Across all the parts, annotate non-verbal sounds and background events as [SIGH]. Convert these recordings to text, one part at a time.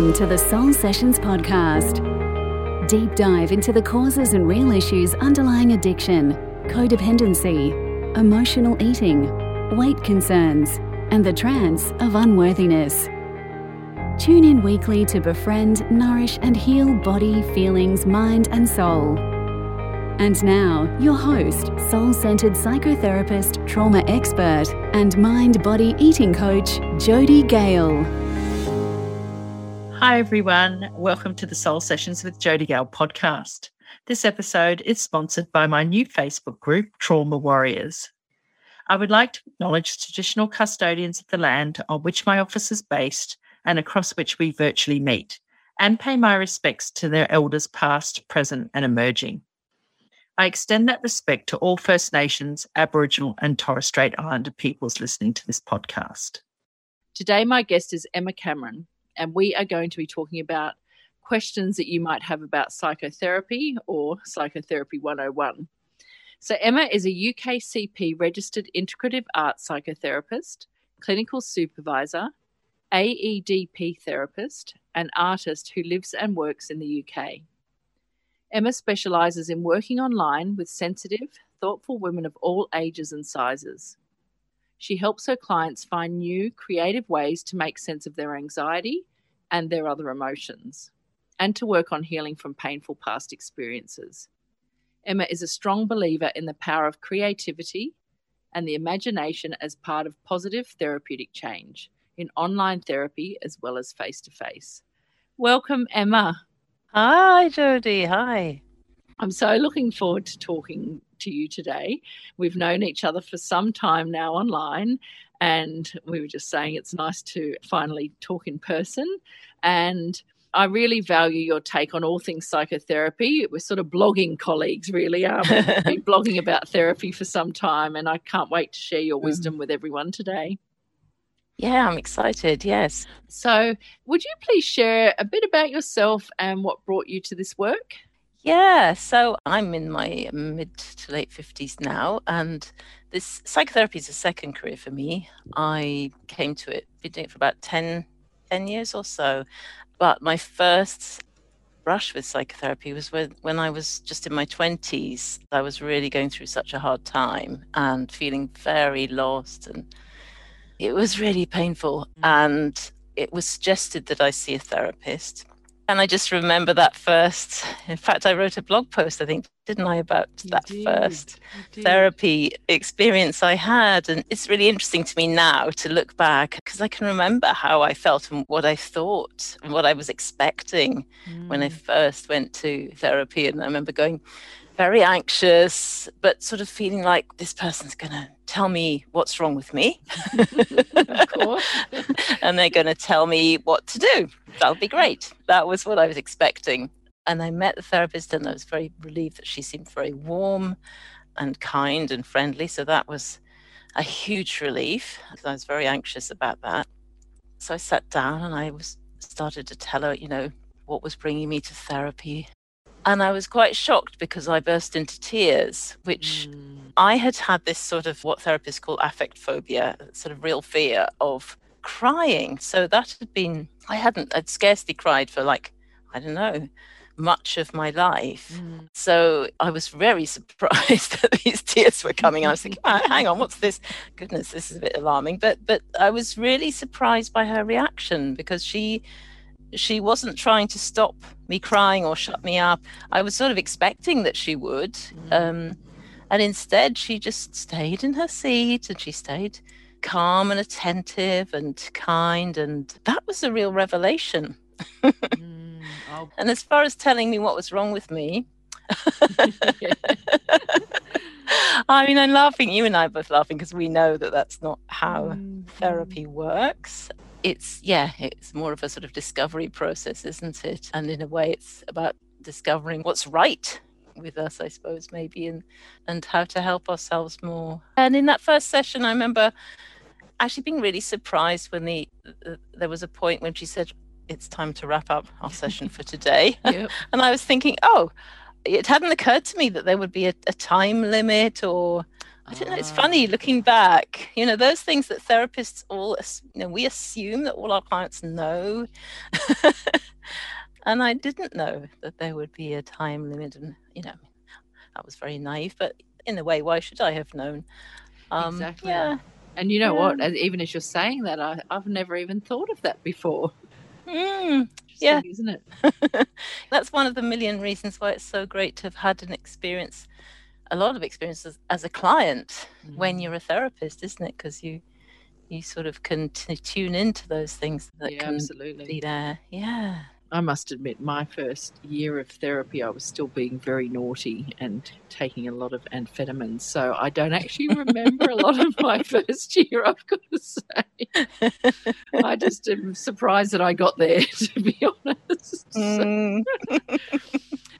Welcome to the Soul Sessions podcast. Deep dive into the causes and real issues underlying addiction, codependency, emotional eating, weight concerns, and the trance of unworthiness. Tune in weekly to befriend, nourish, and heal body, feelings, mind, and soul. And now, your host, soul centered psychotherapist, trauma expert, and mind body eating coach, Jody Gale. Hi, everyone. Welcome to the Soul Sessions with Jody Gale podcast. This episode is sponsored by my new Facebook group, Trauma Warriors. I would like to acknowledge traditional custodians of the land on which my office is based and across which we virtually meet, and pay my respects to their elders past, present, and emerging. I extend that respect to all First Nations, Aboriginal, and Torres Strait Islander peoples listening to this podcast. Today, my guest is Emma Cameron, and we are going to be talking about questions that you might have about psychotherapy or Psychotherapy 101. So, Emma is a UKCP registered integrative art psychotherapist, clinical supervisor, AEDP therapist, and artist who lives and works in the UK. Emma specialises in working online with sensitive, thoughtful women of all ages and sizes. She helps her clients find new, creative ways to make sense of their anxiety and their other emotions, and to work on healing from painful past experiences. Emma is a strong believer in the power of creativity and the imagination as part of positive therapeutic change in online therapy as well as face to face. Welcome, Emma. Hi, Jody. Hi. I'm so looking forward to talking to you today. We've known each other for some time now online, and we were just saying it's nice to finally talk in person. And I really value your take on all things psychotherapy. We're sort of blogging colleagues, really. Um, we've been [LAUGHS] blogging about therapy for some time, and I can't wait to share your mm. wisdom with everyone today. Yeah, I'm excited. Yes. So, would you please share a bit about yourself and what brought you to this work? Yeah, so I'm in my mid to late 50s now, and this psychotherapy is a second career for me. I came to it, been doing it for about 10, 10 years or so. But my first brush with psychotherapy was when, when I was just in my 20s. I was really going through such a hard time and feeling very lost, and it was really painful. Mm. And it was suggested that I see a therapist. And I just remember that first. In fact, I wrote a blog post, I think, didn't I, about you that did. first therapy experience I had. And it's really interesting to me now to look back because I can remember how I felt and what I thought and what I was expecting mm. when I mm. first went to therapy. And I remember going, very anxious, but sort of feeling like this person's going to tell me what's wrong with me. [LAUGHS] [LAUGHS] and they're going to tell me what to do. That'll be great. That was what I was expecting. And I met the therapist, and I was very relieved that she seemed very warm and kind and friendly. So that was a huge relief I was very anxious about that. So I sat down and I was started to tell her, you know, what was bringing me to therapy and I was quite shocked because I burst into tears, which mm. I had had this sort of what therapists call affect phobia, sort of real fear of crying. So that had been, I hadn't, I'd scarcely cried for like, I don't know, much of my life. Mm. So I was very [LAUGHS] surprised that these tears were coming. I was thinking, oh, hang on, what's this? Goodness, this is a bit alarming. But but I was really surprised by her reaction because she she wasn't trying to stop me crying or shut me up. I was sort of expecting that she would. Mm. Um, and instead, she just stayed in her seat and she stayed calm and attentive and kind. And that was a real revelation. [LAUGHS] mm, and as far as telling me what was wrong with me, [LAUGHS] I mean, I'm laughing. You and I are both laughing because we know that that's not how mm. therapy works it's yeah it's more of a sort of discovery process isn't it and in a way it's about discovering what's right with us i suppose maybe and and how to help ourselves more and in that first session i remember actually being really surprised when the, the there was a point when she said it's time to wrap up our session for today [LAUGHS] yep. [LAUGHS] and i was thinking oh it hadn't occurred to me that there would be a, a time limit or I don't know. It's Ah. funny looking back. You know, those things that therapists all, you know, we assume that all our clients know. [LAUGHS] and I didn't know that there would be a time limit. And, you know, that was very naive. But in a way, why should I have known? Um, Exactly. Yeah. And you know what? Yeah. As- Even as you're saying that, I, I've never even thought of that before. Mm, Yeah. Isn't it? [LAUGHS] That's one of the million reasons why it's so great to have had an experience, a lot of experiences as a client when Mm. you're a therapist, isn't it? Because you you sort of can t- tune into those things that yeah, can absolutely. be there. Yeah. I must admit, my first year of therapy, I was still being very naughty and taking a lot of amphetamines. So I don't actually [LAUGHS] remember a lot of my first year, I've got to say. [LAUGHS] I just am surprised that I got there, [LAUGHS] to be honest. Mm,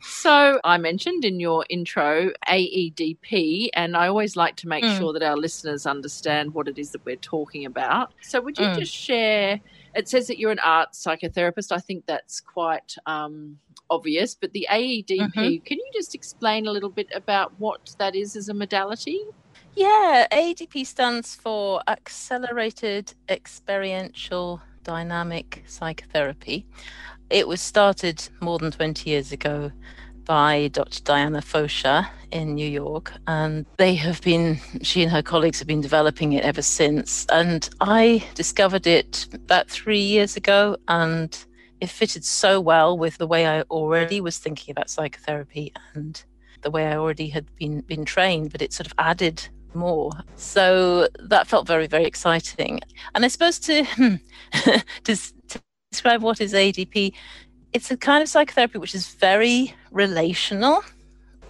So I mentioned in your intro AEDP, and I always like to make Mm. sure that our listeners understand what it is that we're talking about. So would you Mm. just share? It says that you're an art psychotherapist. I think that's quite um, obvious, but the AEDP, Mm-hmm. can you just explain a little bit about what that is as a modality? yeah. AEDP stands for Accelerated Experiential Dynamic Psychotherapy. It was started more than 20 years ago by Dr. Diana Fosha in New York, and they have been, she and her colleagues have been developing it ever since. And I discovered it about three years ago, and it fitted so well with the way I already was thinking about psychotherapy and the way I already had been been trained, but it sort of added more. So that felt very, very exciting. And I suppose to, hmm, [LAUGHS] to, to describe what is AEDP, it's a kind of psychotherapy which is very relational.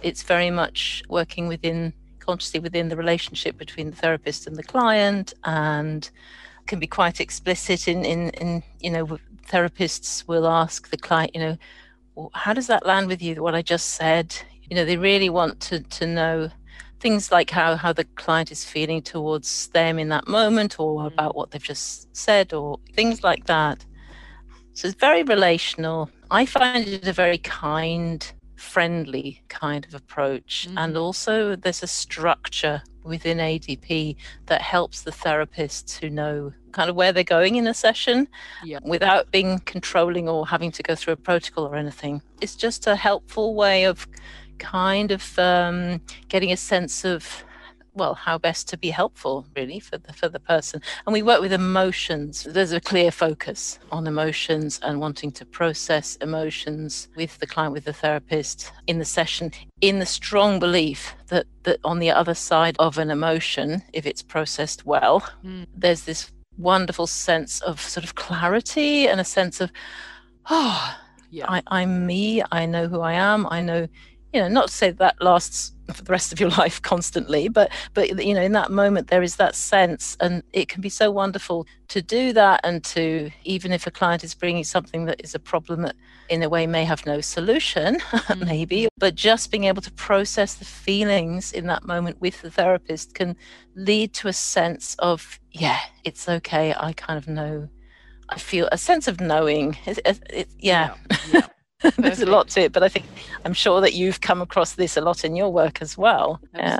It's very much working within consciously within the relationship between the therapist and the client and can be quite explicit in in, in you know therapists will ask the client you know well, how does that land with you what i just said you know they really want to to know things like how how the client is feeling towards them in that moment or Mm. about what they've just said or things like that so it's very relational. I find it a very kind friendly kind of approach. And also there's a structure within AEDP that helps the therapists to know kind of where they're going in a session Yeah. without being controlling or having to go through a protocol or anything. It's just a helpful way of kind of um, getting a sense of well how best to be helpful really for the for the person and we work with emotions there's a clear focus on emotions and wanting to process emotions with the client with the therapist in the session in the strong belief that that on the other side of an emotion if it's processed well Mm. there's this wonderful sense of sort of clarity and a sense of oh Yeah. I, I'm me. I know who I am. I know, you know, not to say that lasts for the rest of your [LAUGHS] life constantly, but but you know, in that moment there is that sense, and it can be so wonderful to do that, and to even if a client is bringing something that is a problem that in a way may have no solution, [LAUGHS] mm. maybe, but just being able to process the feelings in that moment with the therapist can lead to a sense of yeah, it's okay. I kind of know. I feel a sense of knowing. It, it, it, yeah, yeah. [LAUGHS] there's a lot to it, but I think I'm sure that you've come across this a lot in your work as well. Yeah.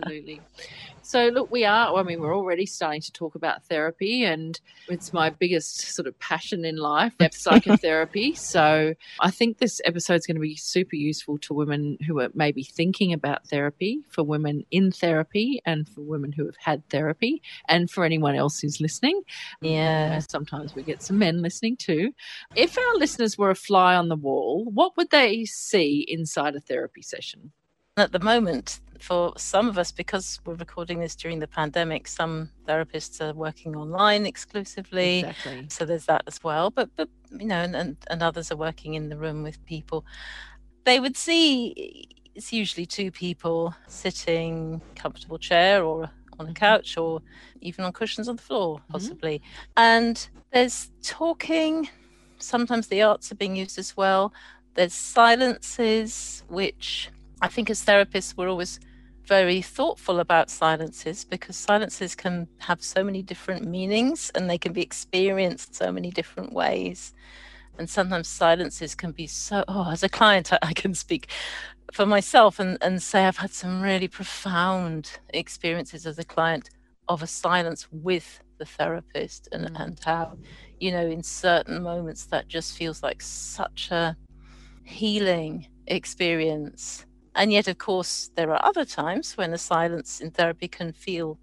So, look, we are, I mean, we're already starting to talk about therapy, and it's my biggest sort of passion in life, [LAUGHS] psychotherapy. So, I think this episode is going to be super useful to women who are maybe thinking about therapy, for women in therapy, and for women who have had therapy, and for anyone else who's listening. Yeah. Sometimes we get some men listening too. If our listeners were a fly on the wall, what would they see inside a therapy session? At the moment, for some of us, because we're recording this during the pandemic, some therapists are working online exclusively. Exactly. So there's that as well. But but you know, and, and, and others are working in the room with people. They would see it's usually two people sitting comfortable chair or on a Mhm. couch or even on cushions on the floor, Mhm. possibly. And there's talking. Sometimes the arts are being used as well. There's silences, which I think as therapists we're always very thoughtful about silences because silences can have so many different meanings and they can be experienced so many different ways. And sometimes silences can be so, oh, as a client, I, I can speak for myself and, and say I've had some really profound experiences as a client of a silence with the therapist and, mm. and how, you know, in certain moments that just feels like such a healing experience. And yet, of course, there are other times when the silence in therapy can feel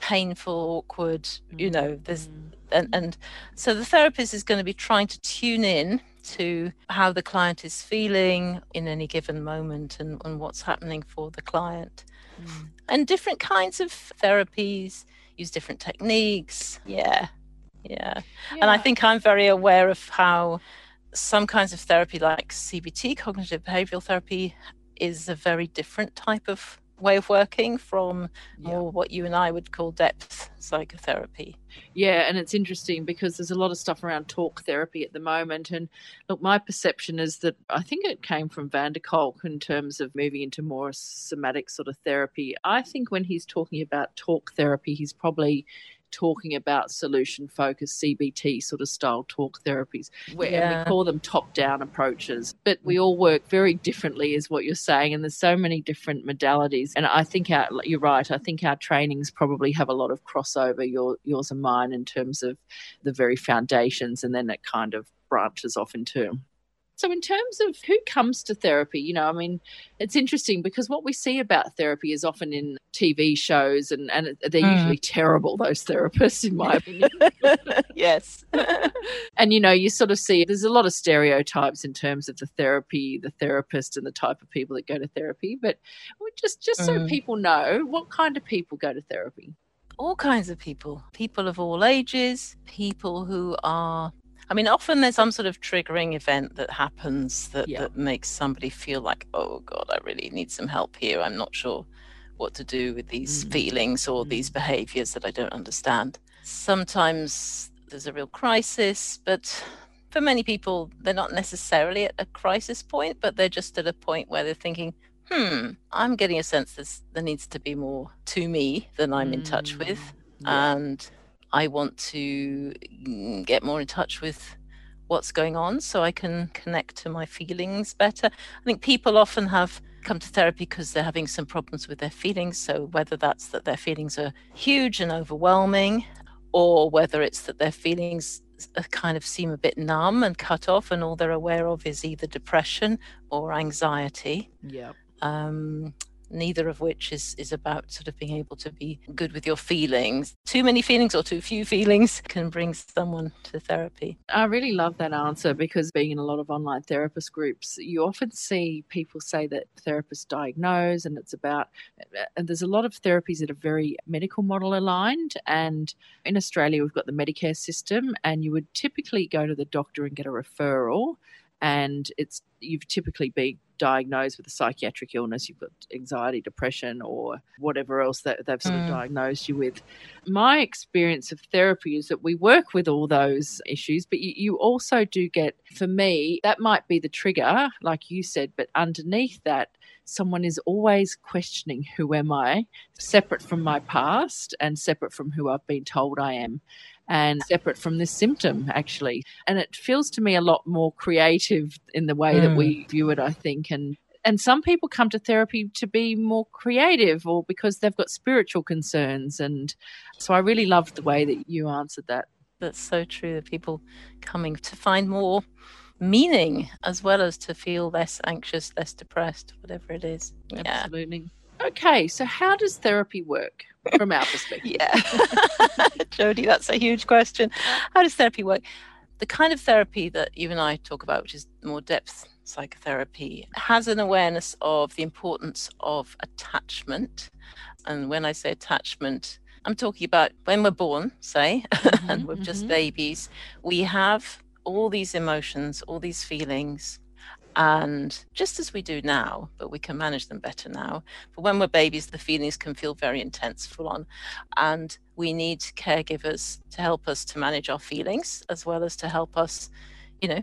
painful, awkward, you know, there's mm. and, and so the therapist is going to be trying to tune in to how the client is feeling in any given moment and, and what's happening for the client. Mm. And different kinds of therapies use different techniques. Yeah. yeah. Yeah. And I think I'm very aware of how some kinds of therapy, like CBT, cognitive behavioral therapy, is a very different type of way of working from yeah. more what you and I would call depth psychotherapy. Yeah, and it's interesting because there's a lot of stuff around talk therapy at the moment. And look, my perception is that I think it came from van der Kolk in terms of moving into more somatic sort of therapy. I think when he's talking about talk therapy, he's probably talking about solution focused CBT sort of style talk therapies. Where, yeah. we call them top down approaches, but we mm. all work very differently, is what you're saying. And there's so many different modalities. And I think our, you're right. I think our trainings probably have a lot of crossover, your, yours and mine, in terms of the very foundations. And then it kind of branches off into so, in terms of who comes to therapy, you know, I mean, it's interesting because what we see about therapy is often in TV shows, and, and they're mm. usually terrible, those therapists, in my opinion. [LAUGHS] yes. [LAUGHS] and, you know, you sort of see there's a lot of stereotypes in terms of the therapy, the therapist, and the type of people that go to therapy. But just, just mm. so people know, what kind of people go to therapy? All kinds of people, people of all ages, people who are I mean, often there's some sort of triggering event that happens that, yeah. that makes somebody feel like, oh God, I really need some help here. I'm not sure what to do with these mm. feelings or mm. these behaviors that I don't understand. Sometimes there's a real crisis, but for many people, they're not necessarily at a crisis point, but they're just at a point where they're thinking, hmm, I'm getting a sense that there needs to be more to me than I'm mm. in touch with. Mm. Yeah. And I want to mm, get more in touch with what's going on so I can connect to my feelings better. I think people often have come to therapy because they're having some problems with their feelings. So, whether that's that their feelings are huge and overwhelming, or whether it's that their feelings kind of seem a bit numb and cut off, and all they're aware of is either depression or anxiety. Yeah. Um, neither of which is is about sort of being able to be good with your feelings. Too many feelings or too few feelings [LAUGHS] can bring someone to therapy. I really love that answer because being in a lot of online therapist groups you often see people say that therapists diagnose and it's about and there's a lot of therapies that are very medical model aligned. And in australia we've got the medicare system and you would typically go to the doctor and get a referral and it's you've typically been diagnosed with a psychiatric illness, you've got anxiety, depression, or whatever else that they've sort mm. of diagnosed you with. My experience of therapy is that we work with all those issues, but you, you also do get, for me, that might be the trigger, like you said, but underneath that, someone is always questioning who am I, separate from my past and separate from who I've been told I am and separate from this symptom, actually. And it feels to me a lot more creative in the way mm. that we mm. view it, I think. And and some people come to therapy to be more creative or because they've got spiritual concerns and so i really loved the way that you answered that that's so true that people coming to find more meaning as well as to feel less anxious less depressed whatever it is absolutely okay so how does therapy work from our perspective? yeah. [LAUGHS] Jody, that's a huge question. How does therapy work? The kind of therapy that you and I talk about, which is more depth psychotherapy, has an awareness of the importance of attachment. And when I say attachment, I'm talking about when we're born, say, [LAUGHS] mm-hmm, and we're mm-hmm. just babies, we have all these emotions, all these feelings, and just as we do now, but we can manage them better now. But when we're babies, the feelings can feel very intense, full on. And we need caregivers to help us to manage our feelings as well as to help us, you know,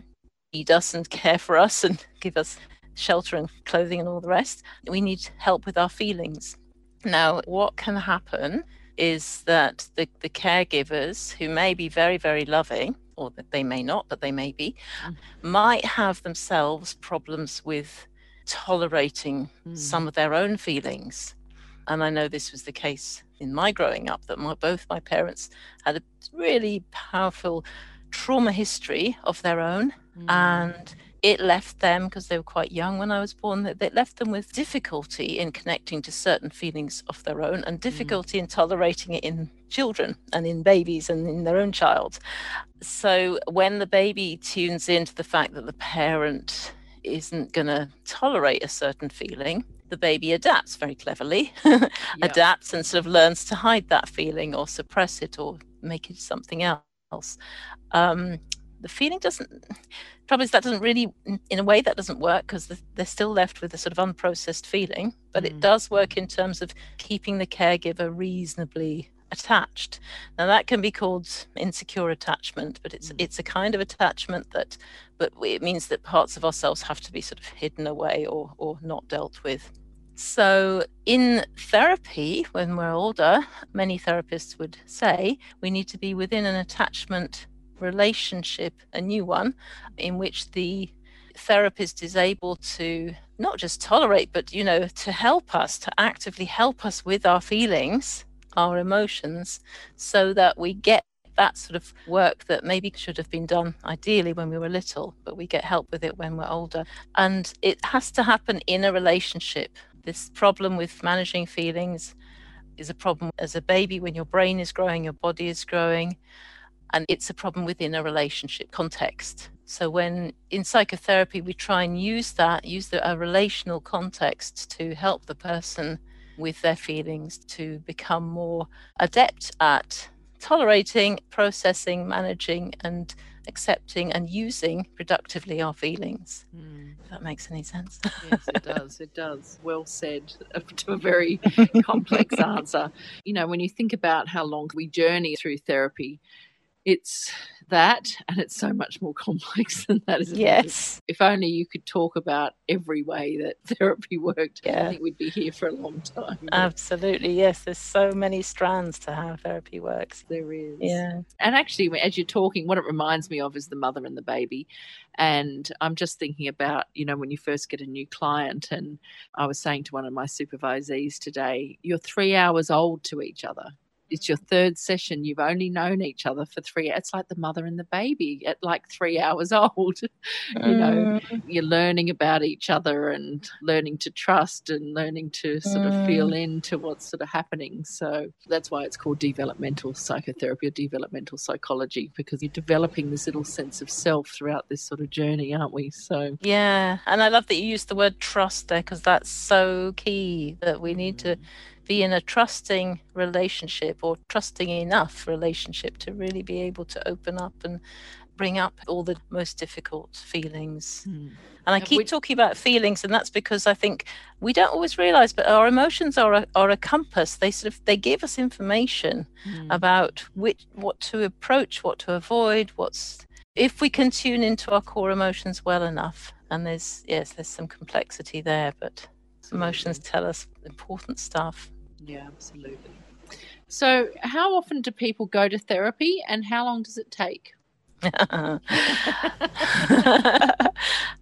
feed us and care for us and give us shelter and clothing and all the rest. We need help with our feelings. Now, what can happen is that the, the caregivers who may be very, very loving or that they may not, but they may be, mm. might have themselves problems with tolerating Mm. some of their own feelings. And I know this was the case in my growing up that my, both my parents had a really powerful trauma history of their own Mm. and it left them because they were quite young when I was born. That it left them with difficulty in connecting to certain feelings of their own, and difficulty in tolerating it in children and in babies and in their own child. So when the baby tunes into the fact that the parent isn't going to tolerate a certain feeling, the baby adapts very cleverly, [LAUGHS] Yeah. adapts and sort of learns to hide that feeling or suppress it or make it something else. Um, the feeling doesn't trouble is that doesn't really in- a way that doesn't work because they're still left with a sort of unprocessed feeling but Mm. it does work in terms of keeping the caregiver reasonably attached now that can be called insecure attachment but it's Mm. it's a kind of attachment that but it means that parts of ourselves have to be sort of hidden away or or not dealt with so in therapy when we're older many therapists would say we need to be within an attachment relationship, a new one, in which the therapist is able to not just tolerate, but, you know, to help us, to actively help us with our feelings, our emotions, so that we get that sort of work that maybe should have been done ideally when we were little, but we get help with it when we're older. And it has to happen in a relationship. This problem with managing feelings is a problem as a baby when your brain is growing, your body is growing and it's a problem within a relationship context. So when in psychotherapy we try and use that, use the, a relational context to help the person with their feelings to become more adept at tolerating, processing, managing, and accepting and using productively our feelings. Mm. If that makes any sense. yes, it does. It does. Well said [LAUGHS] to a very [LAUGHS] complex answer. You know, when you think about how long we journey through therapy, it's that and it's so much more complex [LAUGHS] than that, isn't it? yes. If only you could talk about every way that [LAUGHS] therapy worked, yeah. I think we'd be here for a long time. Absolutely. Yes. There's so many strands to how therapy works. there is. Yeah. And actually, as you're talking, what it reminds me of is the mother and the baby. And I'm just thinking about, you know, when you first get a new client, and I was saying to one of my supervisees today, you're three hours old to each other. It's your third session. You've only known each other for three. It's like the mother and the baby at like three [LAUGHS] hours old. [LAUGHS] you know, Mm. you're learning about each other and learning to trust and learning to sort of feel into what's sort of happening. So that's why it's called developmental psychotherapy or developmental psychology because you're developing this little sense of self throughout this sort of journey, aren't we? So Yeah, and I love that you used the word trust there because that's so key that we need to be in a trusting relationship or trusting enough relationship to really be able to open up and bring up all the most difficult feelings. And I keep we- talking about feelings, and that's because I think we don't always realize, but our emotions are a, are a compass. They sort of they give us information Mm. about which what to approach, what to avoid, what's if we can tune into our core emotions well enough. And there's yes, there's some complexity there, but emotions tell us important stuff. Yeah, absolutely. So, how often do people go to therapy and how long does it take? [LAUGHS]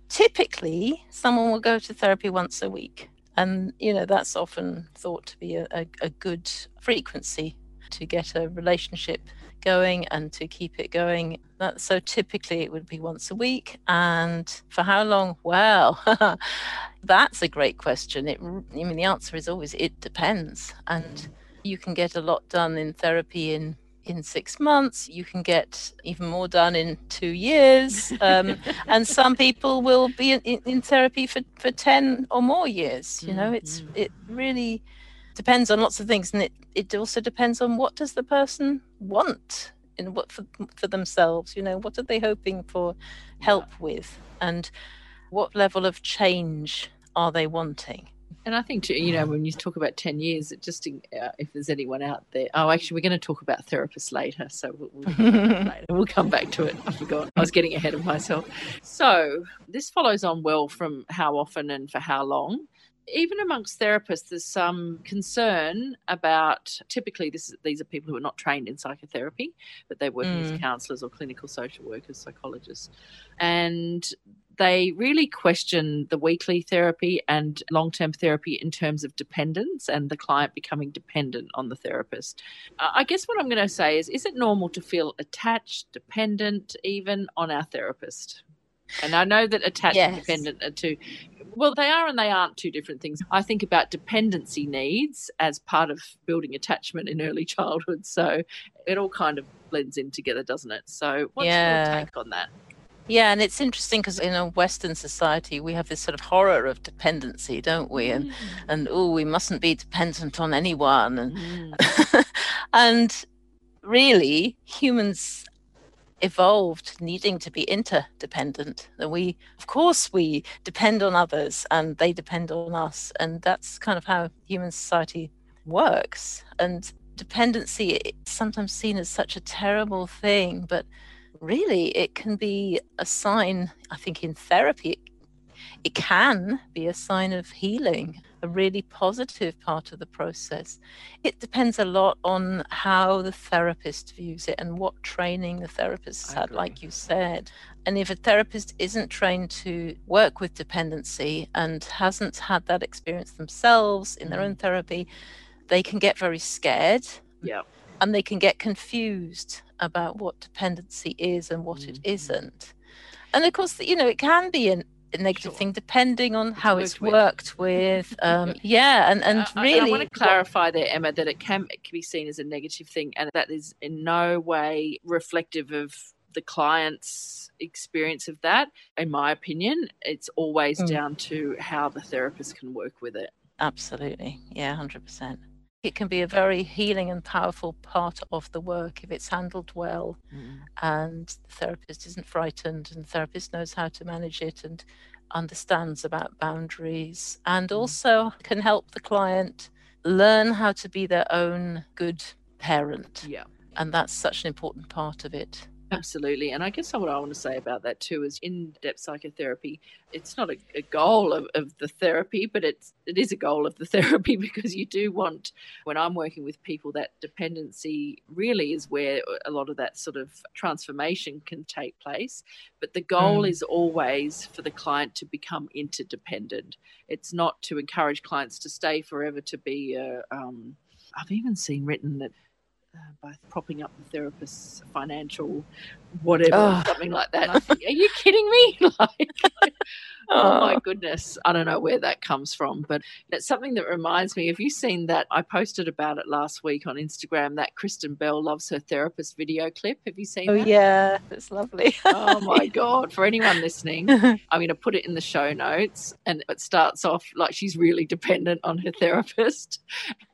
Typically, someone will go to therapy once a week. And, you know, that's often thought to be a, a, a good frequency to get a relationship going and to keep it going. That, so typically it would be once a week. And for how long? Well, [LAUGHS] that's a great question. It, I mean, the answer is always it depends. And you can get a lot done in therapy in in six months. You can get even more done in two years. Um, [LAUGHS] and some people will be in, in, therapy for, for 10 or more years. You know, it's Mhm. it really depends on lots of things. And it, it also depends on what does the person want in what for, for themselves, you know, what are they hoping for help with? And what level of change are they wanting? And I think, you know, when you talk about 10 years, it just, uh, if there's anyone out there, oh, actually, we're going to talk about therapists later. So we'll, we'll, later. [LAUGHS] we'll come back to it. I forgot. I was getting ahead of myself. So this follows on well from how often and for how long. Even amongst therapists, there's some concern about typically this, these are people who are not trained in psychotherapy, but they're working as Mm. counsellors or clinical social workers, psychologists. And they really question the weekly therapy and long term therapy in terms of dependence and the client becoming dependent on the therapist. I guess what I'm going to say is is it normal to feel attached, dependent, even on our therapist? And I know that attached yes. and dependent are two well, they are and they aren't two different things. I think about dependency needs as part of building attachment in early childhood. So it all kind of blends in together, doesn't it? So what's yeah. your take on that? Yeah, and it's interesting because in a Western society, we have this sort of horror of dependency, don't we? And mm. and oh, we mustn't be dependent on anyone, and mm. [LAUGHS] and really, humans evolved needing to be interdependent. And we, of course, we depend on others and they depend on us. And that's kind of how human society works. And dependency is sometimes seen as such a terrible thing, but really it can be a sign, I think, in therapy, it can be a sign of healing, a really positive part of the process. It depends a lot on how the therapist views it and what training the therapist has had, like you said. And if a therapist isn't trained to work with dependency and hasn't had that experience themselves in their own mm. therapy, they can get very scared. Yeah. And they can get confused about what dependency is and what mm-hmm. it isn't. And of course, you know, it can be an negative sure. thing depending on how it's, it's worked with. [LAUGHS] Um, yeah, and and uh, really, I want to clarify there, Emma, that it can, it can be seen as a negative thing, and that is in no way reflective of the client's experience of that. In my opinion, it's always mm. down to how the therapist can work with it. Absolutely, yeah, hundred percent it can be a very healing and powerful part of the work if it's handled well mm. and the therapist isn't frightened and the therapist knows how to manage it and understands about boundaries and mm. also can help the client learn how to be their own good parent. Yeah. And that's such an important part of it. Absolutely. And I guess what I want to say about that too is in depth psychotherapy, it's not a, a, goal of, of the therapy, but it's it is a goal of the [LAUGHS] therapy because you do want when I'm working with people that dependency really is where a lot of that sort of transformation can take place. But the goal mm. is always for the client to become interdependent. It's not to encourage clients to stay forever to be a um, I've even seen written that uh, by propping up the therapist's financial whatever, oh. something like that. [LAUGHS] Think, are you kidding me? [LAUGHS] like, oh my goodness, I don't know where that comes from, but it's something that reminds me. Have you seen that? I posted about it last week on Instagram. That Kristen Bell loves her therapist video clip. Have you seen? Oh that? yeah, it's lovely. oh my [LAUGHS] god! For anyone listening, [LAUGHS] I'm going to put it in the show notes, and it starts off like she's really dependent on her therapist,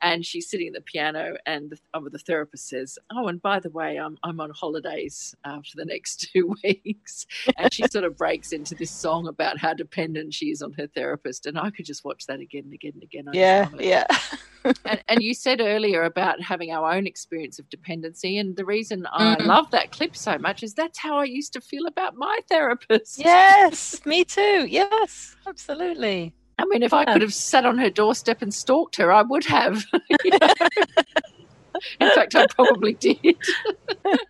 and she's sitting at the piano, and the, oh, the therapist says, "Oh, and by the way, I'm I'm on holidays." Uh, for the next [LAUGHS] two weeks. And she sort of breaks into this song about how dependent she is on her therapist. And I could just watch that again and again and again. I yeah, yeah. [LAUGHS] and, and, you said earlier about having our own experience of dependency. And the reason I mm. love that clip so much is that's how I used to feel about my therapist. [LAUGHS] Yes, me too. Yes, absolutely. I mean, if. I could have sat on her doorstep and stalked her, I would have. [LAUGHS] [LAUGHS] In fact, I probably did.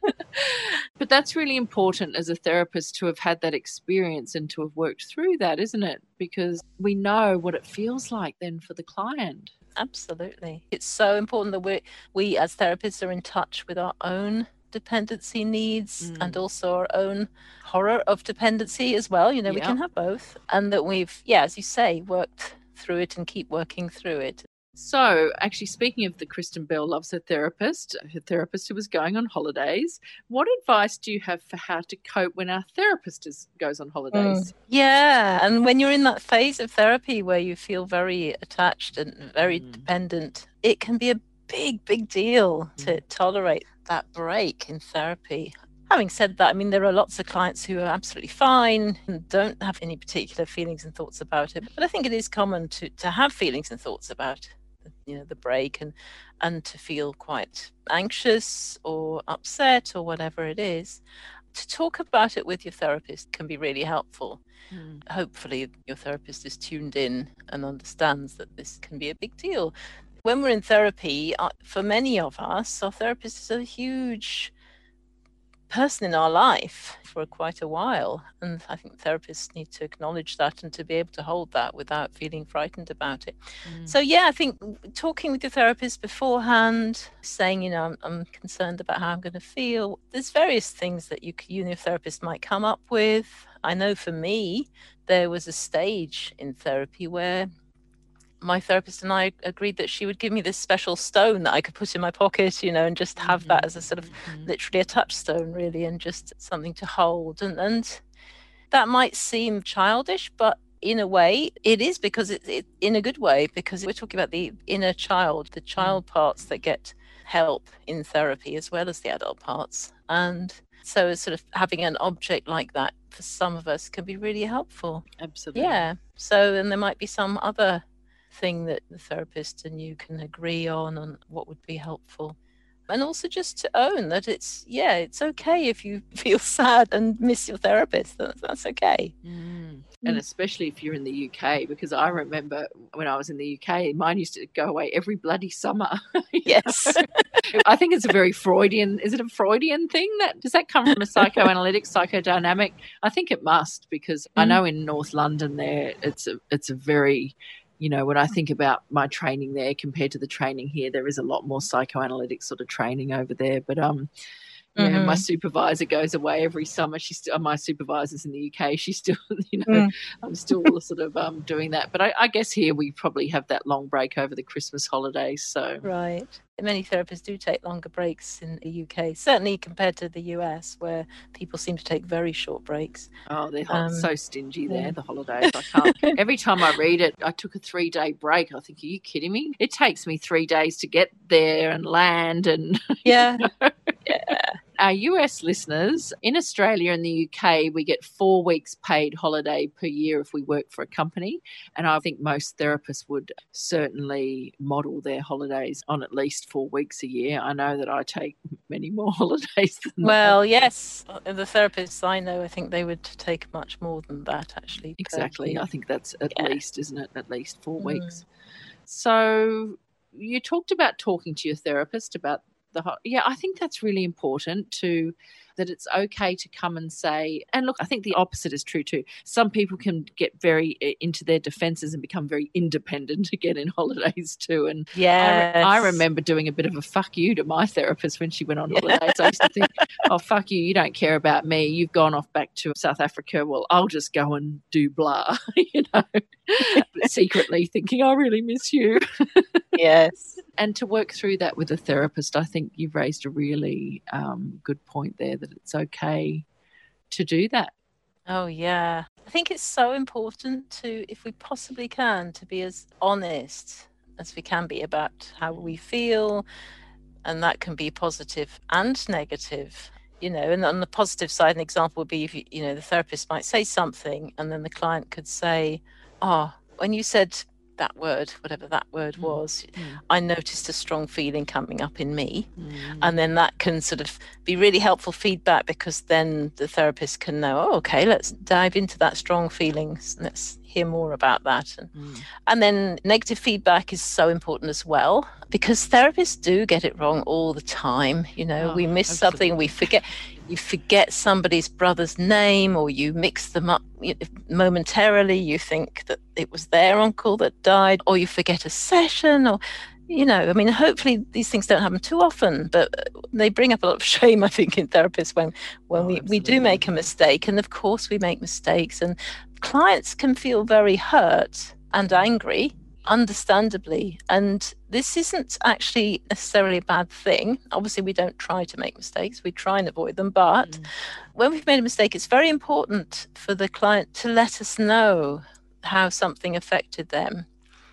[LAUGHS] but that's really important as a therapist to have had that experience and to have worked through that, isn't it? Because we know what it feels like then for the client. Absolutely. It's so important that we we as therapists are in touch with our own dependency needs mm. and also our own horror of dependency as well. You know, we can have both. And that we've, yeah, as you say, worked through it and keep working through it. So, actually, speaking of the Kristen Bell loves her therapist, her therapist who was going on holidays, what advice do you have for how to cope when our therapist is, goes on holidays? Mm. Yeah, and when you're in that phase of therapy where you feel very attached and very mm. dependent, it can be a big, big deal mm. to tolerate that break in therapy. Having said that, I mean, there are lots of clients who are absolutely fine and don't have any particular feelings and thoughts about it. But I think it is common to, to have feelings and thoughts about you know the break and and to feel quite anxious or upset or whatever it is to talk about it with your therapist can be really helpful mm. hopefully your therapist is tuned in and understands that this can be a big deal when we're in therapy uh, for many of us our therapist is a huge person in our life for quite a while. And I think therapists need to acknowledge that and to be able to hold that without feeling frightened about it. Mm. So, yeah, I think talking with your therapist beforehand, saying, you know, I'm, I'm concerned about how I'm going to feel, there's various things that you, you and your therapist might come up with. I know for me, there was a stage in therapy where my therapist and I agreed that she would give me this special stone that I could put in my pocket, you know, and just have mm-hmm. that as a sort of mm-hmm. literally a touchstone, really, and just something to hold. And and that might seem childish, but in a way, it is because it, it in a good way because we're talking about the inner child, the child mm. parts that get help in therapy as well as the adult parts, and so sort of having an object like that for some of us can be really helpful. Absolutely. Yeah. So, and there might be some other thing that the therapist and you can agree on and what would be helpful. And also just to own that it's yeah it's okay if you [LAUGHS] feel sad and miss your therapist. That's, that's okay. Mm. and especially if you're in the uk because i remember when i was in the uk mine used to go away every bloody summer [LAUGHS] yes. [LAUGHS] I think it's a very freudian is it a freudian thing that does that come from a psychoanalytic psychodynamic? I think it must because mm. i know in north london there it's a it's a very you know, when I think about my training there compared to the training here, there is a lot more psychoanalytic sort of training over there. But um, yeah, mm-hmm. my supervisor goes away every summer. She's still my supervisor's in the UK. She's still, [LAUGHS] you know, mm. I'm still sort of um, doing that. But I, I, guess here we probably have that long break over the Christmas holidays. So right, many therapists do take longer breaks in the UK, certainly compared to the US, where people seem to take very short breaks. Oh, they're um, so stingy there. Yeah. The holidays, I can't. [LAUGHS] every time I read it, I took a three day break. I think, are you kidding me? It takes me three days to get there and land, and [LAUGHS] yeah, yeah our US listeners, in Australia and the UK, we get four weeks paid holiday per year if we work for a company. And I think most therapists would certainly model their holidays on at least four weeks a year. I know that I take many more [LAUGHS] holidays Well, that. yes. The therapists I know, I think they would take much more than that, actually. Exactly. I think that's at yeah. least, isn't it? At least four mm. weeks. So you talked about talking to your therapist about the yeah i think that's really important to that it's okay to come and say and look i think the opposite is true too. Some people can get very eh, into their defenses and become very independent [LAUGHS] again in holidays too. And yeah I, I, remember doing a bit of a fuck you to my therapist when she went on holidays. I used to think [LAUGHS] oh fuck you you don't care about me. You've gone off back to south africa. Well i'll just go and do blah [LAUGHS] you know secretly thinking i really miss you. Yes. And to work through that with a therapist, I think you've raised a really um, good point there that it's okay to do that. Oh, yeah. I think it's so important to, if we possibly can, to be as honest as we can be about how we feel. And that can be positive and negative. You know, and on the positive side, an example would be if you, you know, the therapist might say something and then the client could say, Oh, when you said that word, whatever that word mm. was, mm. I noticed a strong feeling coming up in me. Mm. And then that can sort of be really helpful feedback because then the therapist can know, oh, okay, let's dive into that strong feeling. Let's hear more about that. And, mm. and then negative feedback is so important as well because therapists do get it wrong all the time. You know, oh, we miss absolutely. something, we forget you forget somebody's brother's name or you mix them up momentarily you think that it was their uncle that died or you forget a session or you know i mean hopefully these things don't happen too often but uh, they bring up a lot of [LAUGHS] shame i think in therapists when when oh, we, we do make a mistake and of course we make mistakes and clients can feel very hurt and angry understandably. And this isn't actually necessarily a bad thing. Obviously, we don't try to make mistakes, we try and avoid them. But mm. when we've made a mistake, it's very important for the client to let us know how something affected them.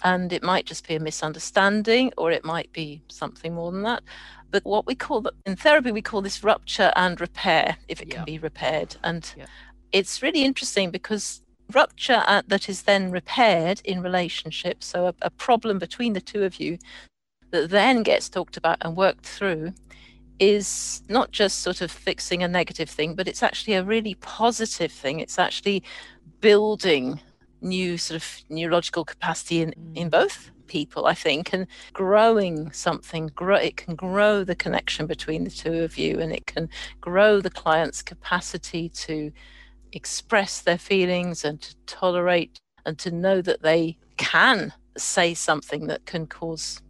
And it might just be a misunderstanding, or it might be something more than that. But what we call in therapy, we call this rupture and repair, if it yeah. can be repaired. And yeah. it's really interesting because rupture uh, that is then repaired in relationship, so a, a problem between the two of you that then gets talked about and worked through, is not just sort of fixing a negative thing, but it's actually a really positive thing. It's actually building new sort of neurological capacity in, in both people i think and growing something grow it can grow the connection between the two of you and it can grow the client's capacity to express their feelings and to tolerate and to know that they can say something that can cause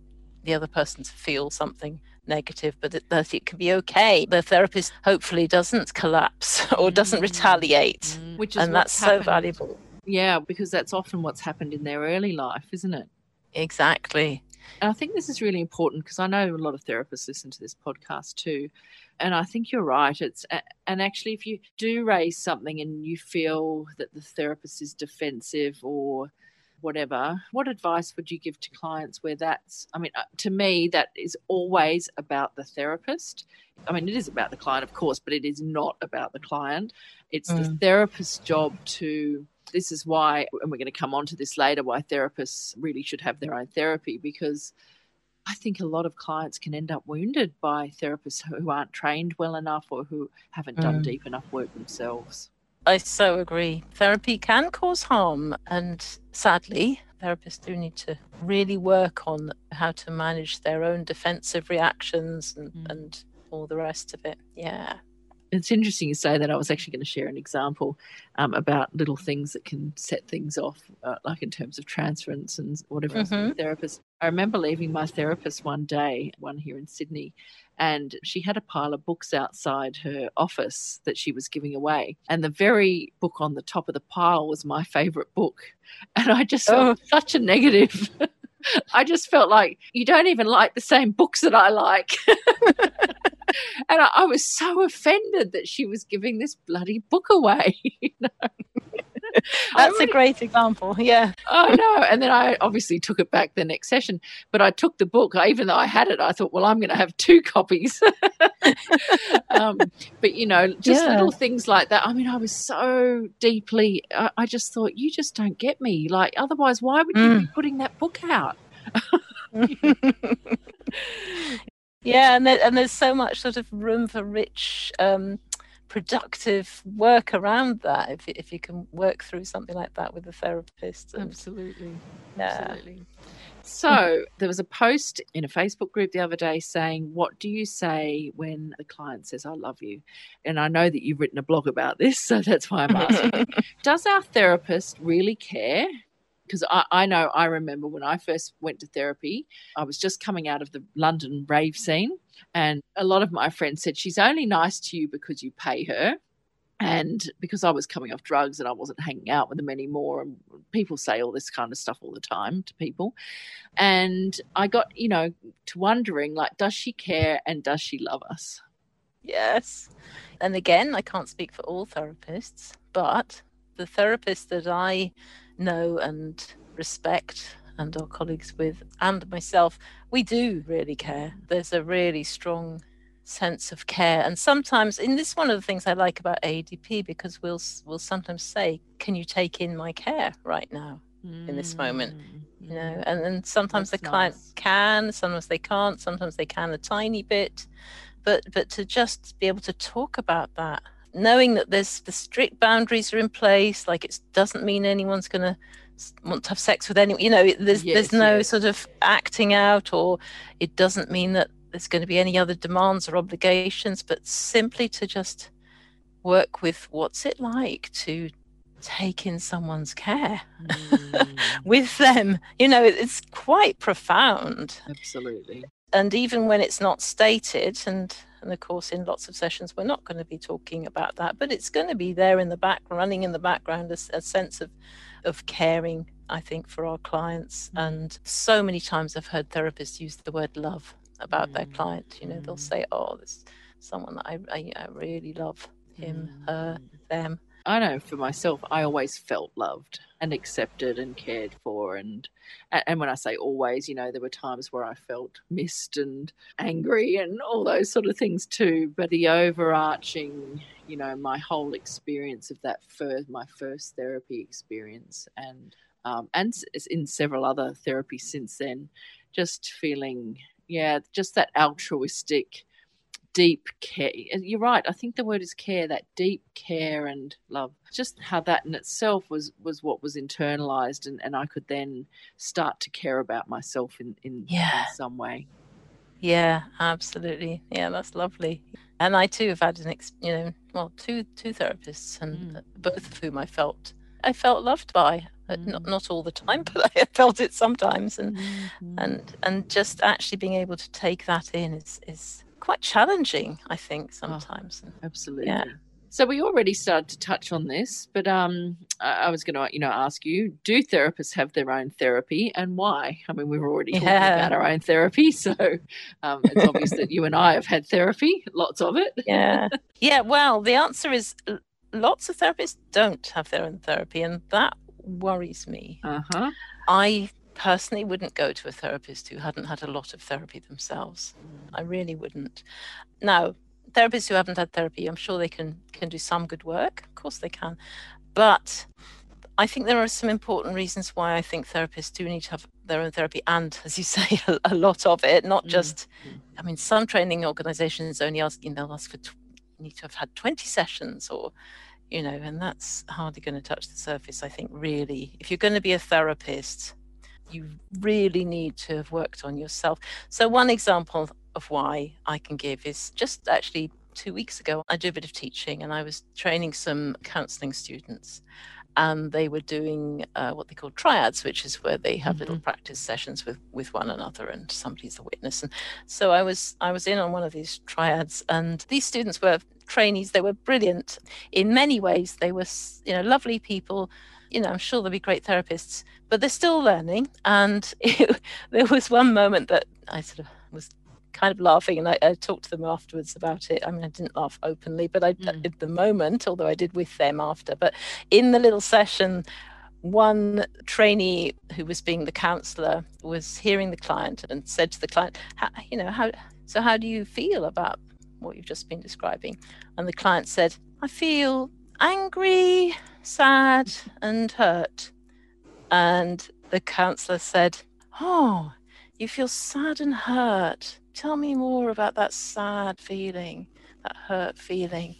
the other person to feel something negative, but that, that it can be okay. The therapist hopefully doesn't collapse [LAUGHS] or doesn't mm. retaliate, mm. which is and that's happened. so valuable. Yeah, because that's often what's happened in their early life, isn't it? Exactly. And I think this is really important because I know a lot of therapists listen to this podcast too. And I think you're right. It's and actually, if you do raise something and you feel that the therapist is defensive or whatever, what advice would you give to clients where that's, I mean, uh, to me, that is always about the therapist. I mean, it is about the client, of course, but it is not about the client. It's mm. the therapist's job to, this is why, and we're going to come on to this later, why therapists really should have their own therapy because I think a lot of clients can end up wounded by therapists who aren't trained well enough or who haven't done mm. deep enough work themselves. I so agree. Therapy can cause harm, and sadly, therapists do need to really work on how to manage their own defensive reactions and, mm. and all the rest of it. Yeah it's interesting you say that. I was actually going to share an example um, about little things that can set things off, uh, like in terms of transference and whatever. Mm-hmm. Therapist. I remember leaving my therapist one day, one here in Sydney, and she had a pile of books outside her office that she was giving away. And the very book on the top of the pile was my favorite book. [LAUGHS] And I just felt oh. such a negative. [LAUGHS] I just felt like you don't even like the same books that I like. [LAUGHS] and I, I, was so offended that she was giving this bloody book away. [LAUGHS] You know? [LAUGHS] That's really, a great example. Yeah. Oh no! And then I obviously took it back the next session, but I took the book. Even though I had it, I thought, well, I'm going to have two copies. [LAUGHS] um, but you know, just yeah. little things like that. I mean, I was so deeply. I, I, just thought, you just don't get me. Like, otherwise, why would you mm. be putting that book out? Yeah, and there, and there's so much sort of room for rich, um, productive work around that. If if you can work through something like that with a therapist. And, Absolutely. Yeah. Absolutely. So there was a post in a Facebook group the other day saying, "What do you say when the client says I love you?" And I know that you've written a blog about this, [LAUGHS] so that's why I'm asking. [LAUGHS] Does our therapist really care? Because I, I, know I remember when I first went to therapy, I was just coming out of the London rave scene, and a lot of my friends said she's only nice to you because you pay her. And because I was coming off drugs and I wasn't hanging out with them anymore, and people say all this kind of stuff all the time to people. And I got, you know, to wondering like, does she care and does she love us? Yes. And again, I can't speak for all therapists, but the therapist that I know and respect and our colleagues with and myself we do really care there's a really strong sense of care and sometimes in this one of the things i like about AEDP because we'll we'll sometimes say can you take in my care right now mm. in this moment mm. you know and then sometimes That's the client nice. can sometimes they can't sometimes they can a tiny bit but but to just be able to talk about that knowing that there's the strict boundaries are in place like it doesn't mean anyone's going to want to have sex with anyone you know there's yes, there's no yes. sort of acting out or it doesn't mean that there's going to be any other demands or obligations but simply to just work with what's it like to take in someone's care mm. [LAUGHS] with them you know it's quite profound absolutely and even when it's not stated and and of course, in lots of sessions, we're not going to be talking about that, but it's going to be there in the back, running in the background, a, a sense of, of caring, I think, for our clients. Mm. And so many times I've heard therapists use the word love about mm. their client. You know, mm. they'll say, oh, this someone that I, I, I really love him, her, mm. them. I know for myself, I always felt loved and accepted and cared for. And and when I say always, you know, there were times where I felt missed and angry and all those sort of things too. But the overarching, you know, my whole experience of that first, my first therapy experience, and um, and in several other therapies since then, just feeling, yeah, just that altruistic deep care. You're right. I think the word is care. That deep care and love. Just how that in itself was was what was internalized, and, and I could then start to care about myself in in, Yeah. in some way. Yeah, absolutely. Yeah, that's lovely. And I too have had an, ex- you know, well, two two therapists, and Mm. both of whom I felt I felt loved by. Uh, Not Mm. not all the time, [LAUGHS] but I felt it sometimes, and Mhm. and and just actually being able to take that in is is quite challenging. I think sometimes. And- Absolutely. So we already started to touch on this, but um, I was going to, you know, ask you: Do therapists have their own therapy, and why? I mean, we were already Yeah. about our own therapy, [LAUGHS] so um, it's obvious that you and I have had therapy, lots of it. yeah yeah well the answer is lots of therapists don't have their own therapy and that worries me Uh huh. i personally wouldn't go to a therapist who hadn't had a lot of therapy themselves. I really wouldn't. Now therapists who haven't had therapy i'm sure they can can do some good work. Of course they can. But i think there are some important reasons why i think therapists do need to have their own therapy and as you [LAUGHS] say a, a lot of it not Mm. just Mm. i mean some training organizations only ask you know ask for tw- need to have had 20 sessions or you know and that's hardly going to touch the surface i think really. If you're going to be a therapist you really need to have worked on yourself. So one example of why i can give is just actually two weeks ago i do a bit of teaching and i was training some counseling students. And they were doing uh, what they call triads which is where they have little practice sessions with with one another and somebody's the witness. And so i was i was in on one of these triads and these students were trainees. They were brilliant in many ways. They were you know lovely people you know i'm sure they'll be great therapists but they're still learning. And it, [LAUGHS] there was one moment that i sort of was kind of laughing and I, I talked to them afterwards about it. I mean i didn't laugh openly but i Mm. at the moment although i did with them after. But in the little session one trainee who was being the counselor was hearing the client and said to the client you know how so how do you feel about what you've just been describing? And the client said i feel angry sad and hurt and the counselor said oh you feel sad and hurt tell me more about that sad feeling that hurt feeling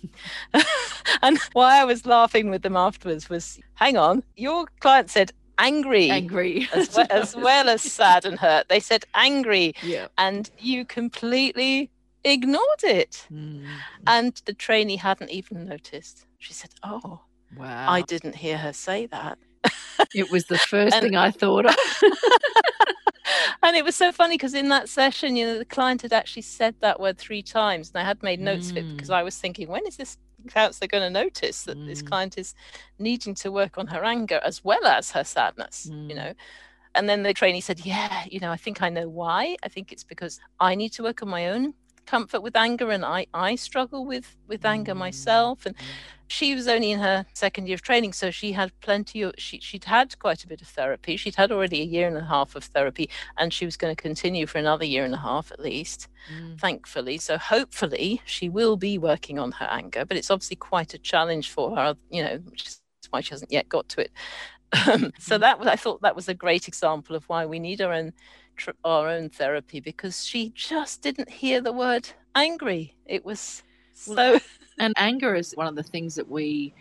[LAUGHS] and why i was laughing with them afterwards was hang on your client said angry Angry. [LAUGHS] as, well, as well as sad and hurt they said angry yeah. and you completely ignored it Mm. and the trainee hadn't even noticed she said oh Wow. i didn't hear her say that it was the [LAUGHS] first And- thing I thought of. [LAUGHS] and it was so funny because in that session you know the client had actually said that word three times and i had made notes of it because Mm. i was thinking when is this counselor going to notice that this Mm. client is needing to work on her anger as well as her sadness you Mm. know and then the trainee said yeah you know i think i know why i think it's because i need to work on my own comfort with anger and i i struggle with with anger Mm. myself and she was only in her second year of training so she had plenty of she, she'd had quite a bit of therapy she'd had already a year and a half of therapy and she was going to continue for another year and a half at least Mm. thankfully so hopefully she will be working on her anger but it's obviously quite a challenge for her you know which is why she hasn't yet got to it um, [LAUGHS] so Mhm. that was i thought that was a great example of why we need our own tr- our own therapy because she just didn't hear the word angry. It was so And anger is one of the things that we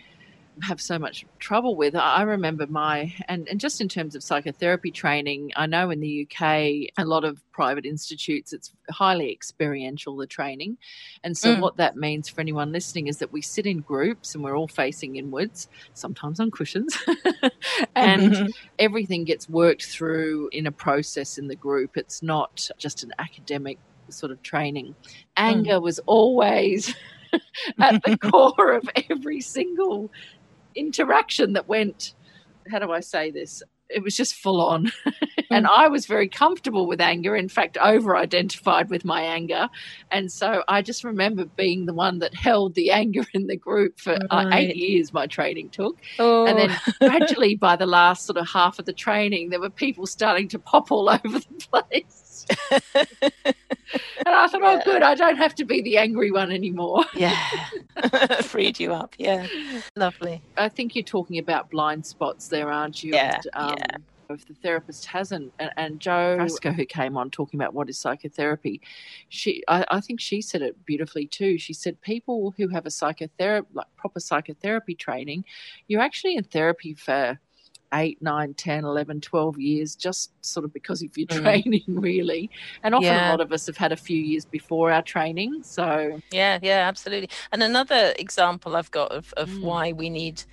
have so much trouble with. I remember my, and, and just in terms of psychotherapy training, I know in the UK, a lot of private institutes, it's highly experiential, the training. And so, Mm. what that means for anyone listening is that we sit in groups and we're all facing inwards, sometimes on cushions. [LAUGHS] and everything gets worked through in a process in the group. It's not just an academic sort of training. Anger was always [LAUGHS] at the [LAUGHS] core of every single interaction that went. How do I say this? It was just full on. [LAUGHS] and I was very comfortable with anger, in fact, over identified with my anger. And so I just remember being the one that held the anger in the group for uh, eight years, my training took. oh. And then [LAUGHS] gradually, by the last sort of half of the training, there were people starting to pop all [LAUGHS] over the place. [LAUGHS] And I thought, oh, good, I don't have to be the angry one anymore. [LAUGHS] yeah [LAUGHS] freed you up yeah lovely I think you're talking about blind spots there, aren't you? Yeah, And, um, if the therapist hasn't. And, and Joe Frasco, who came on talking about what is psychotherapy, she I, I think she said it beautifully too. She said people who have a psychotherapy, like proper psychotherapy training, you're actually in therapy for 8, 9, 10, 11, 12 years, just sort of because of your Mm. training, [LAUGHS] really. And often Yeah. a lot of us have had a few years before our training. So, Yeah, yeah, absolutely. And another example I've got of, of Mm. why we need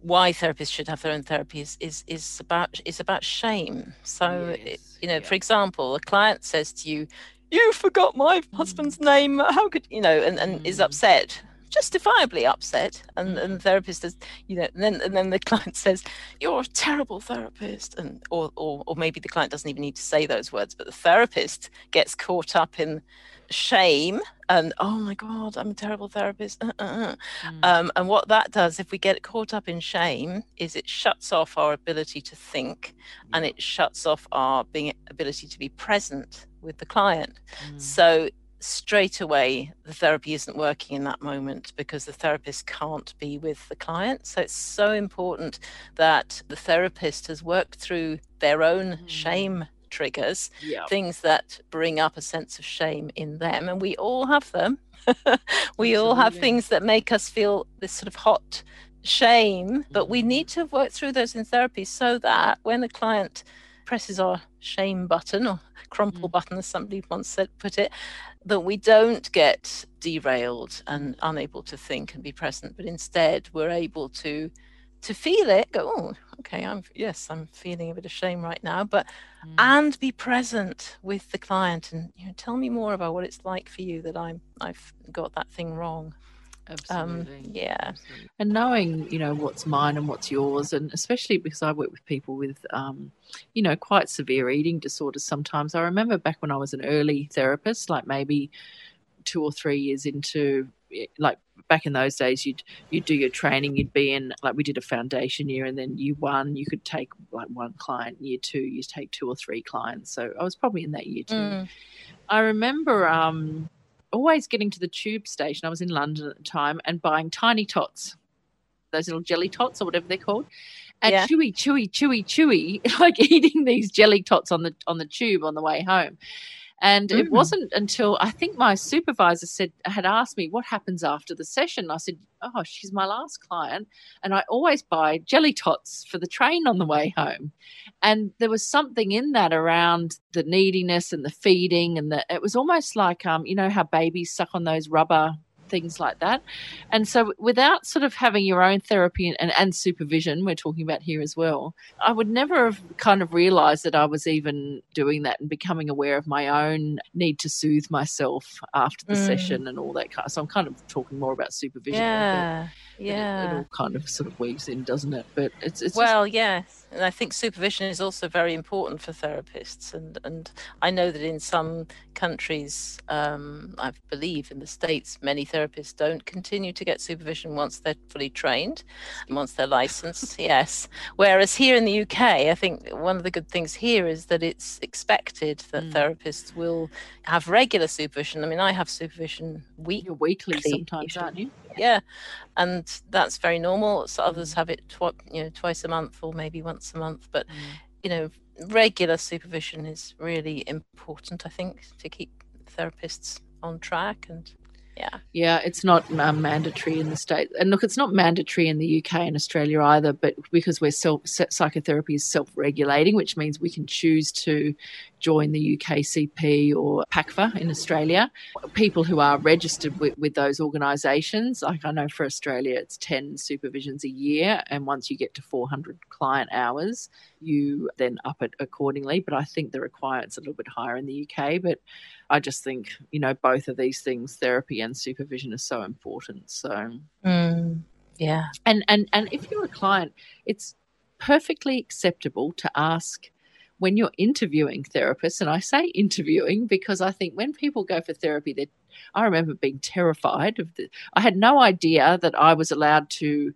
why therapists should have their own therapy is is, is about is about shame. So it- Yes, you know, yeah. for example, a client says to you, You forgot my husband's name. How could you know? And, and is Mm. upset. Justifiably upset, and, and the therapist says, you know, and then and then the [LAUGHS] client says, "You're a terrible therapist," and or, or or maybe the client doesn't even need to say those words, but the therapist gets caught up in shame and oh my god i'm a terrible therapist uh, uh, uh. Mm. Um, and what that does if we get caught up in shame is it shuts off our ability to think and it shuts off our being ability to be present with the client Mm. so straight away the therapy isn't working in that moment because the therapist can't be with the client so it's so important that the therapist has worked through their own Mm. shame triggers yeah. things that bring up a sense of shame in them and we all have them [LAUGHS] we all have things that make us feel this sort of hot shame but we need to work through those in therapy so that when a client presses our shame button or crumple Mm. button as somebody once said put it that we don't get derailed and unable to think and be present but instead we're able to to feel it go oh okay i'm yes i'm feeling a bit of shame right now but Mm. and be present with the client and you know, tell me more about what it's like for you that i'm i've got that thing wrong um Absolutely. yeah Absolutely. And knowing, you know, what's mine and what's yours, and especially because I work with people with, um, you know, quite severe eating disorders sometimes. I remember back when I was an early therapist, like maybe two or three years into, eh, like back in those days, you'd you'd do your training, you'd be in, like we did a foundation year, and then year one, you could take like one client, year two, you take two or three clients. So I was probably in that year two. Mm, I remember um, always getting to the tube station. I was in London at the time and buying tiny tots, those little jelly tots or whatever they're called, and Yeah. chewy, chewy, chewy, chewy, [LAUGHS] like eating these jelly tots on the on the tube on the way home. And it Mm. wasn't until I think my supervisor said had asked me what happens after the session. I said, "Oh, she's my last client, and I always buy jelly tots for the train on the way home." and there was something in that around the neediness and the feeding and the it was almost like um you know how babies suck on those rubber things like that. And so without sort of having your own therapy and, and, and supervision we're talking about here as well i would never have kind of realized that i was even doing that and becoming aware of my own need to soothe myself after the Mm. session and all that kind of, so i'm kind of talking more about supervision but yeah it- it, all kind of sort of weaves in doesn't it? But it's it's just- well yes. And i think supervision is also very important for therapists. And and i know that in some countries um, i believe in the states many therapists don't continue to get supervision once they're fully trained once they're licensed. [LAUGHS] Yes. Whereas here in the uk i think one of the good things here is that it's expected that Mm. therapists will have regular supervision. I mean i have supervision week you're weekly Weekly, sometimes aren't you yeah. And that's very normal. So others Mm. have it twi- you know twice a month or maybe once a month. But you know regular supervision is really important i think to keep therapists on track and yeah Yeah, it's not um, mandatory in the state, and look, it's not mandatory in the UK and Australia either. But because we're self psychotherapy is self regulating, which means we can choose to join the UKCP or PACFA in Australia. People who are registered with, with those organisations, like I know for Australia, it's ten supervisions a year, and once you get to four hundred client hours, you then up it accordingly. But I think the requirement's a little bit higher in the UK, but. I just think, you know, both of these things, therapy and supervision, are so important. So, Mm, yeah and and and if you're a client, it's perfectly acceptable to ask when you're interviewing therapists, and I say interviewing because I think when people go for therapy, that I remember being terrified of the. I had no idea that I was allowed to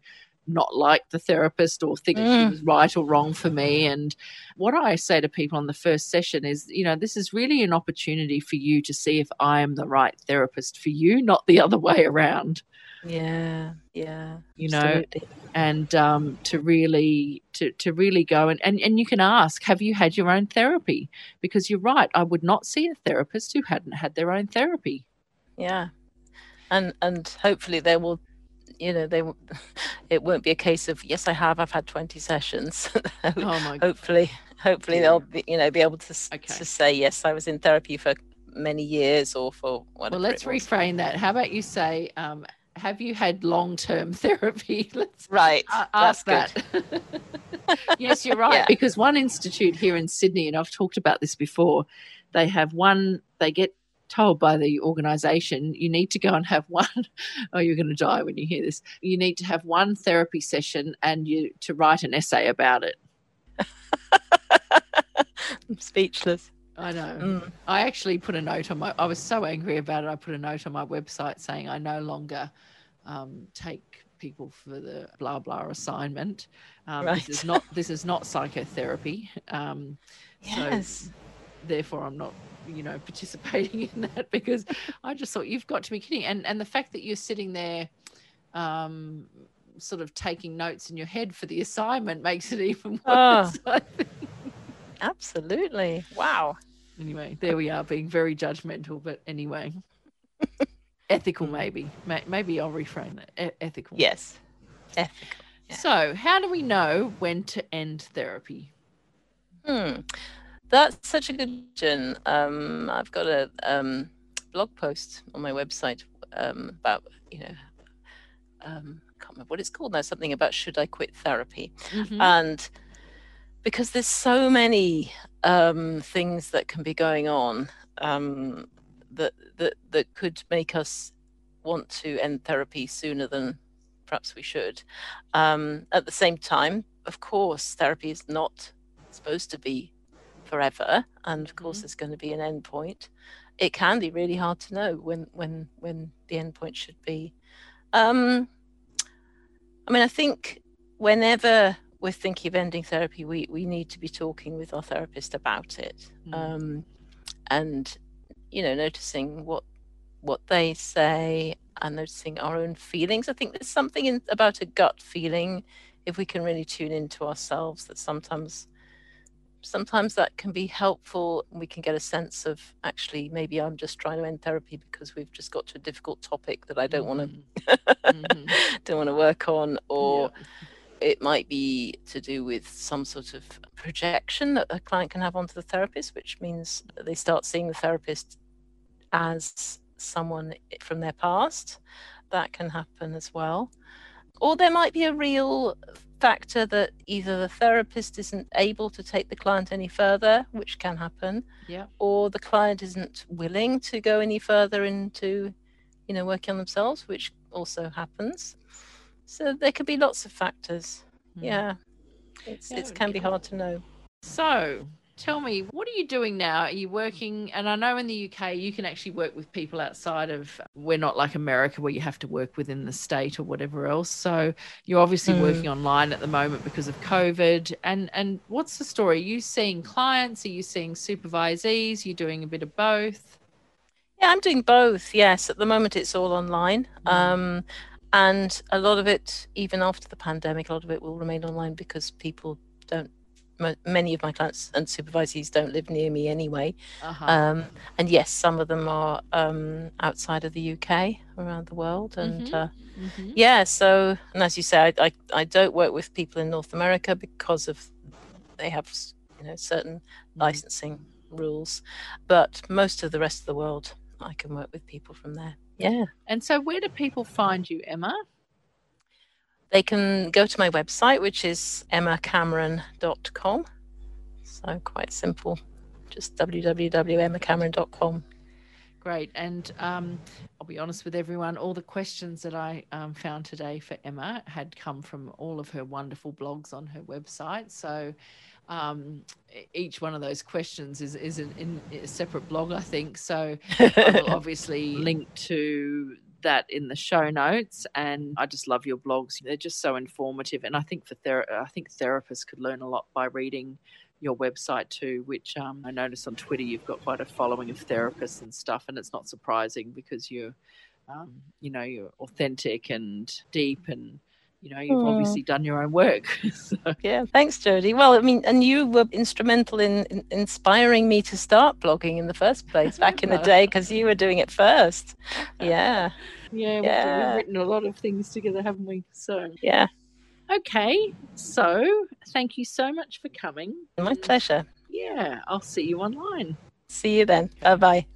not like the therapist or think that she Mm. was right or wrong for me. And what I say to people on the first session is, you know, this is really an opportunity for you to see if I am the right therapist for you, not the [LAUGHS] other way around. yeah yeah You know, absolutely. and um, to really to, to really go and, and and you can ask have you had your own therapy because you're right i would not see a therapist who hadn't had their own therapy yeah and and hopefully they will you know they [LAUGHS] it won't be a case of yes i have i've had 20 sessions. [LAUGHS] Oh my hopefully hopefully Yeah. they'll be, you know be able to Okay. to say yes i was in therapy for many years or for whatever well let's reframe that. How about you say um, have you had long-term [LAUGHS] therapy? Let's right. ask that. yes you're right Yeah. because one institute here in sydney and i've talked about this before they have one they get told by the organization you need to go and have [LAUGHS] one oh you're going to die when you hear this you need to have one therapy session and you to write an essay about it [LAUGHS] i'm speechless i know Mm. I actually put a note on my. I was so angry about it. I put a note on my website saying I no longer um, take people for the blah blah assignment. Um, Right. This is not. This is not psychotherapy. Um, [LAUGHS] yes therefore, I'm not. You know, participating [LAUGHS] in that because I just thought you've got to be kidding. And and the fact that you're sitting there, um, sort of taking notes in your head for the assignment makes it [LAUGHS] even Oh. worse. I think. absolutely wow Anyway, there we are, being very judgmental. But anyway, [LAUGHS] ethical maybe. Maybe I'll reframe that. E- ethical. yes ethical yeah. So, how do we know when to end therapy? Hmm. That's such a good question. Um, I've got a um, blog post on my website um, about, you know, um, I can't remember what it's called now, something about should I quit therapy? Mhm. And because there's so many um, things that can be going on um, that, that, that could make us want to end therapy sooner than perhaps we should. Um, at the same time, of course, therapy is not supposed to be forever, and of course, Mhm. there's going to be an end point. It can be really hard to know when when when the end point should be. Um, I mean, I think whenever we're thinking of ending therapy, we we need to be talking with our therapist about it, Mm. um, and you know, noticing what what they say and noticing our own feelings. I think there's something in, about a gut feeling if we can really tune into ourselves that sometimes sometimes that can be helpful we can get a sense of actually maybe I'm just trying to end therapy because we've just got to a difficult topic that I don't want to Mhm. don't want to work on or Yeah. it might be to do with some sort of projection that a client can have onto the therapist, which means they start seeing the therapist as someone from their past. That can happen as well. Or there might be a real factor that either the therapist isn't able to take the client any further, which can happen, Yeah. or the client isn't willing to go any further into, you know, working on themselves, which also happens. So there could be lots of factors. Mm. Yeah, it's Yeah, it can be hard to know. So, tell me, what are you doing now? Are you working? And I know in the UK you can actually work with people outside of. We're not like America where you have to work within the state or whatever else. So you're obviously Mm. working online at the moment because of COVID. And and what's the story? Are you seeing clients? Are you seeing supervisees? You're you doing a bit of both? Yeah, I'm doing both. Yes, at the moment it's all online. Mm. Um, and a lot of it, even after the pandemic, a lot of it will remain online because people don't. Many of my clients and supervisees don't live near me anyway. Uh-huh. Um, and yes, some of them are um, outside of the UK, around the world, and Mhm. uh, Mhm. yeah. So, and as you say, I, I I don't work with people in North America because of they have you know certain Mm. licensing rules, but most of the rest of the world, I can work with people from there. Yeah, And so, where do people find you, Emma? They can go to my website, which is emmacameron.com. So quite simple, just www.emmacameron.com. Great. And um, I'll be honest with everyone, all the questions that I um, found today for Emma had come from all of her wonderful blogs on her website. So um, each one of those questions is, is in, in a separate blog, I think. So [LAUGHS] I will obviously link to that in the show notes and I just love your blogs. They're just so informative and I think for ther- I think therapists could learn a lot by reading your website too which um, I notice on Twitter you've got quite a following of therapists and stuff and it's not surprising because you're um, you know you're authentic and deep and you know, you've hmm. obviously done your own work. [LAUGHS] so. Yeah, thanks, Jodie. Well, I mean, and you were instrumental in, in inspiring me to start blogging in the first place [LAUGHS] back in the day because you were doing it first. [LAUGHS] Yeah. Yeah, Yeah. we've written a lot of things together, haven't we? So, Yeah, okay. So, thank you so much for coming. my pleasure. Yeah, I'll see you online. See you then. Bye bye.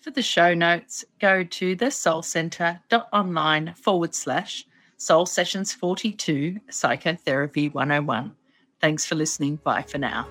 For the show notes, go to thesoulcentre.online forward slash soul sessions 42 psychotherapy 101. Thanks for listening. Bye for now.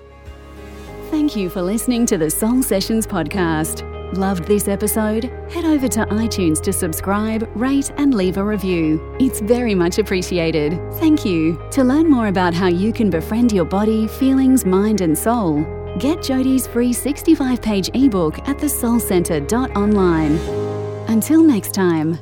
Thank you for listening to the Soul Sessions podcast. Loved this episode? Head over to iTunes to subscribe, rate, and leave a review. It's very much appreciated. Thank you. To learn more about how you can befriend your body, feelings, mind, and soul, get Jodie's free 65 page ebook at thesoulcentre.online. Until next time.